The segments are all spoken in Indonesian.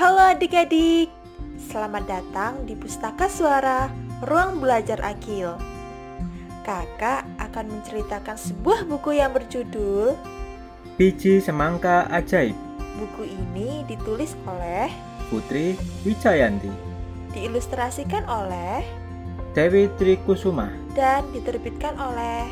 Halo adik-adik, selamat datang di Pustaka Suara Ruang Belajar Akil. Kakak akan menceritakan sebuah buku yang berjudul Biji Semangka Ajaib. Buku ini ditulis oleh Putri Wijayanti, diilustrasikan oleh Dewi Trikusuma, dan diterbitkan oleh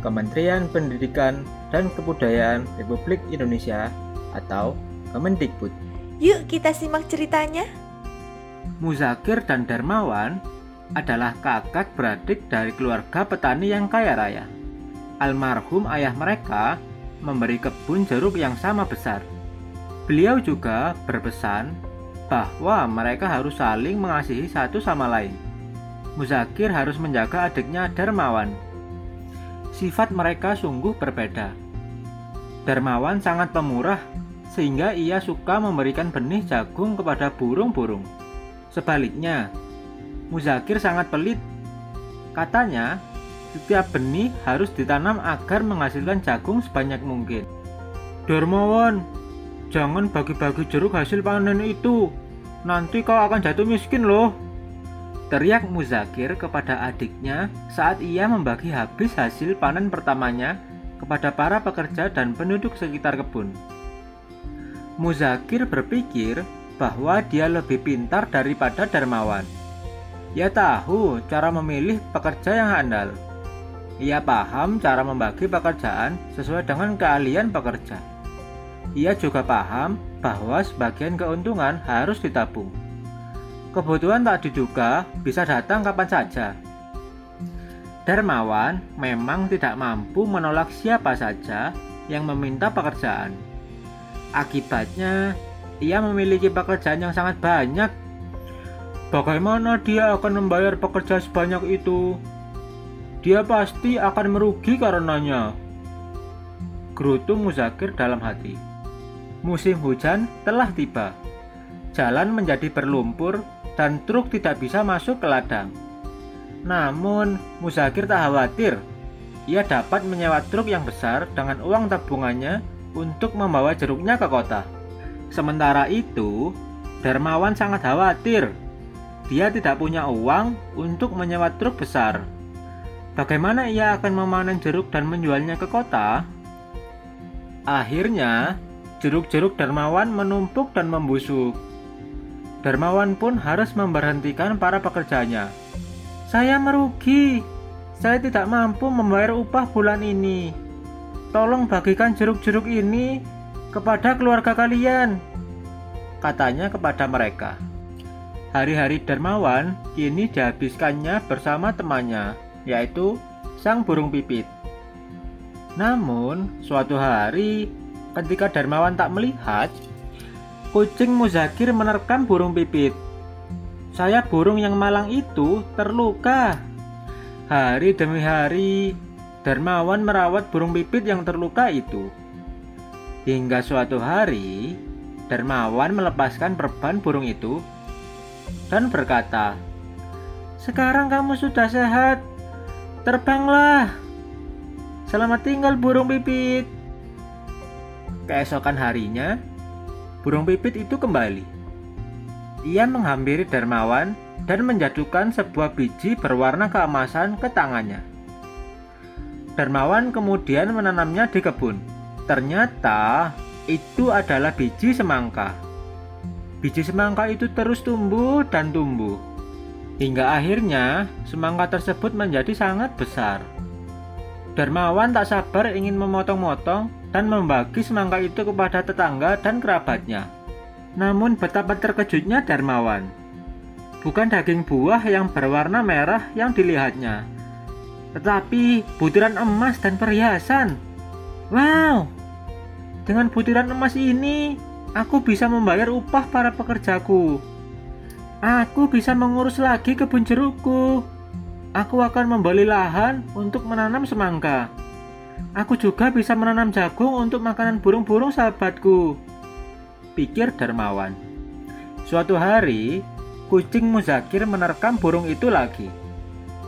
Kementerian Pendidikan dan Kebudayaan Republik Indonesia atau Kemendikbud. Yuk kita simak ceritanya. Muzakir dan Darmawan adalah kakak beradik dari keluarga petani yang kaya raya. Almarhum ayah mereka memberi kebun jeruk yang sama besar. Beliau juga berpesan bahwa mereka harus saling mengasihi satu sama lain. Muzakir harus menjaga adiknya Darmawan. Sifat mereka sungguh berbeda. Darmawan sangat pemurah sehingga ia suka memberikan benih jagung kepada burung-burung. Sebaliknya, Muzakir sangat pelit. Katanya, setiap benih harus ditanam agar menghasilkan jagung sebanyak mungkin. Darmawan, jangan bagi-bagi jeruk hasil panen itu. Nanti kau akan jatuh miskin loh. Teriak Muzakir kepada adiknya saat ia membagi habis hasil panen pertamanya kepada para pekerja dan penduduk sekitar kebun. Muzakir berpikir bahwa dia lebih pintar daripada Darmawan. Ia tahu cara memilih pekerja yang handal. Ia paham cara membagi pekerjaan sesuai dengan keahlian pekerja. Ia juga paham bahwa sebagian keuntungan harus ditabung. Kebutuhan tak diduga bisa datang kapan saja. Darmawan memang tidak mampu menolak siapa saja yang meminta pekerjaan. Akibatnya, ia memiliki pekerjaan yang sangat banyak. Bagaimana dia akan membayar pekerja sebanyak itu? Dia pasti akan merugi karenanya. Gerutu Muzakir dalam hati. Musim hujan telah tiba. Jalan menjadi berlumpur dan truk tidak bisa masuk ke ladang. Namun, Muzakir tak khawatir. Ia dapat menyewa truk yang besar dengan uang tabungannya untuk membawa jeruknya ke kota. Sementara itu, Darmawan sangat khawatir. Dia tidak punya uang untuk menyewa truk besar. Bagaimana ia akan memanen jeruk dan menjualnya ke kota? Akhirnya, jeruk-jeruk Darmawan menumpuk dan membusuk. Darmawan pun harus memberhentikan para pekerjanya. Saya merugi. Saya tidak mampu membayar upah bulan ini. Tolong bagikan jeruk-jeruk ini kepada keluarga kalian, katanya kepada mereka. Hari-hari Darmawan kini dihabiskannya bersama temannya, yaitu sang burung pipit. Namun, suatu hari ketika Darmawan tak melihat, kucing Muzakir menerkam burung pipit. Saya burung yang malang itu terluka. Hari demi hari, Darmawan merawat burung pipit yang terluka itu. Hingga suatu hari, Darmawan melepaskan perban burung itu dan berkata, "Sekarang kamu sudah sehat. Terbanglah. Selamat tinggal burung pipit." Keesokan harinya, burung pipit itu kembali. Ia menghampiri Darmawan dan menjatuhkan sebuah biji berwarna keemasan ke tangannya. Darmawan kemudian menanamnya di kebun. Ternyata itu adalah biji semangka. Biji semangka itu terus tumbuh dan tumbuh. Hingga akhirnya semangka tersebut menjadi sangat besar. Darmawan tak sabar ingin memotong-motong dan membagi semangka itu kepada tetangga dan kerabatnya. Namun betapa terkejutnya Darmawan. Bukan daging buah yang berwarna merah yang dilihatnya, tetapi butiran emas dan perhiasan. Wow, dengan butiran emas ini, aku bisa membayar upah para pekerjaku. Aku bisa mengurus lagi kebun jerukku. Aku akan membeli lahan untuk menanam semangka. Aku juga bisa menanam jagung untuk makanan burung-burung sahabatku. Pikir Darmawan. Suatu hari, kucing Muzakir menerkam burung itu lagi.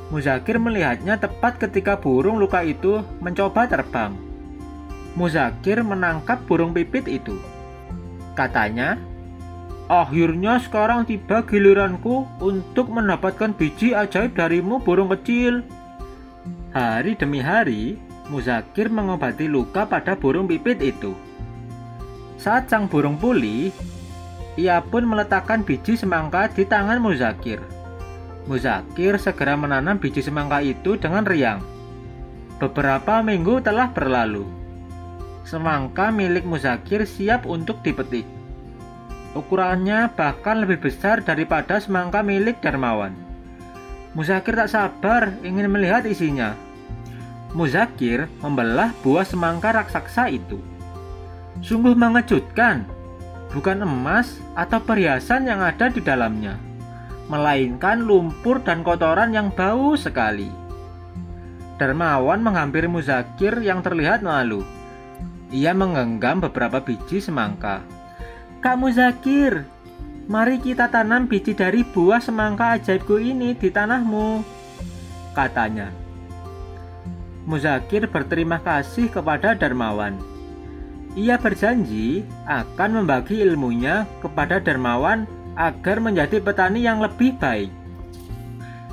Muzakir melihatnya tepat ketika burung luka itu mencoba terbang. Muzakir menangkap burung pipit itu. Katanya, Akhirnya sekarang tiba giliranku untuk mendapatkan biji ajaib darimu burung kecil. Hari demi hari, Muzakir mengobati luka pada burung pipit itu. Saat sang burung pulih, ia pun meletakkan biji semangka di tangan Muzakir. Muzakir segera menanam biji semangka itu dengan riang. Beberapa minggu telah berlalu. Semangka milik Muzakir siap untuk dipetik. Ukurannya bahkan lebih besar daripada semangka milik Darmawan. Muzakir tak sabar ingin melihat isinya. Muzakir membelah buah semangka raksasa itu. Sungguh mengejutkan, bukan emas atau perhiasan yang ada di dalamnya, melainkan lumpur dan kotoran yang bau sekali. Darmawan menghampiri Muzakir yang terlihat malu. Ia menggenggam beberapa biji semangka. Kak Muzakir, mari kita tanam biji dari buah semangka ajaibku ini di tanahmu, katanya. Muzakir berterima kasih kepada Darmawan. Ia berjanji akan membagi ilmunya kepada Darmawan agar menjadi petani yang lebih baik.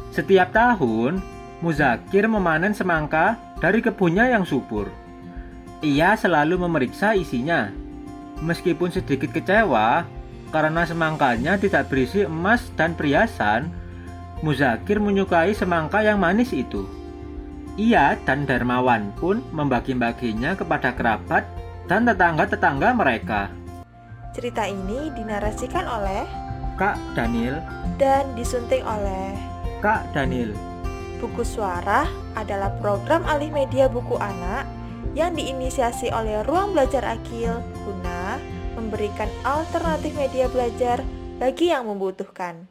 Setiap tahun, Muzakir memanen semangka dari kebunnya yang subur. Ia selalu memeriksa isinya. Meskipun sedikit kecewa karena semangkanya tidak berisi emas dan perhiasan, Muzakir menyukai semangka yang manis itu. Ia dan Darmawan pun membagi-baginya kepada kerabat dan tetangga-tetangga mereka. Cerita ini dinarasikan oleh Kak Daniel dan disunting oleh Kak Daniel. Buku Suara adalah program alih media buku anak yang diinisiasi oleh Ruang Belajar Akil guna memberikan alternatif media belajar bagi yang membutuhkan.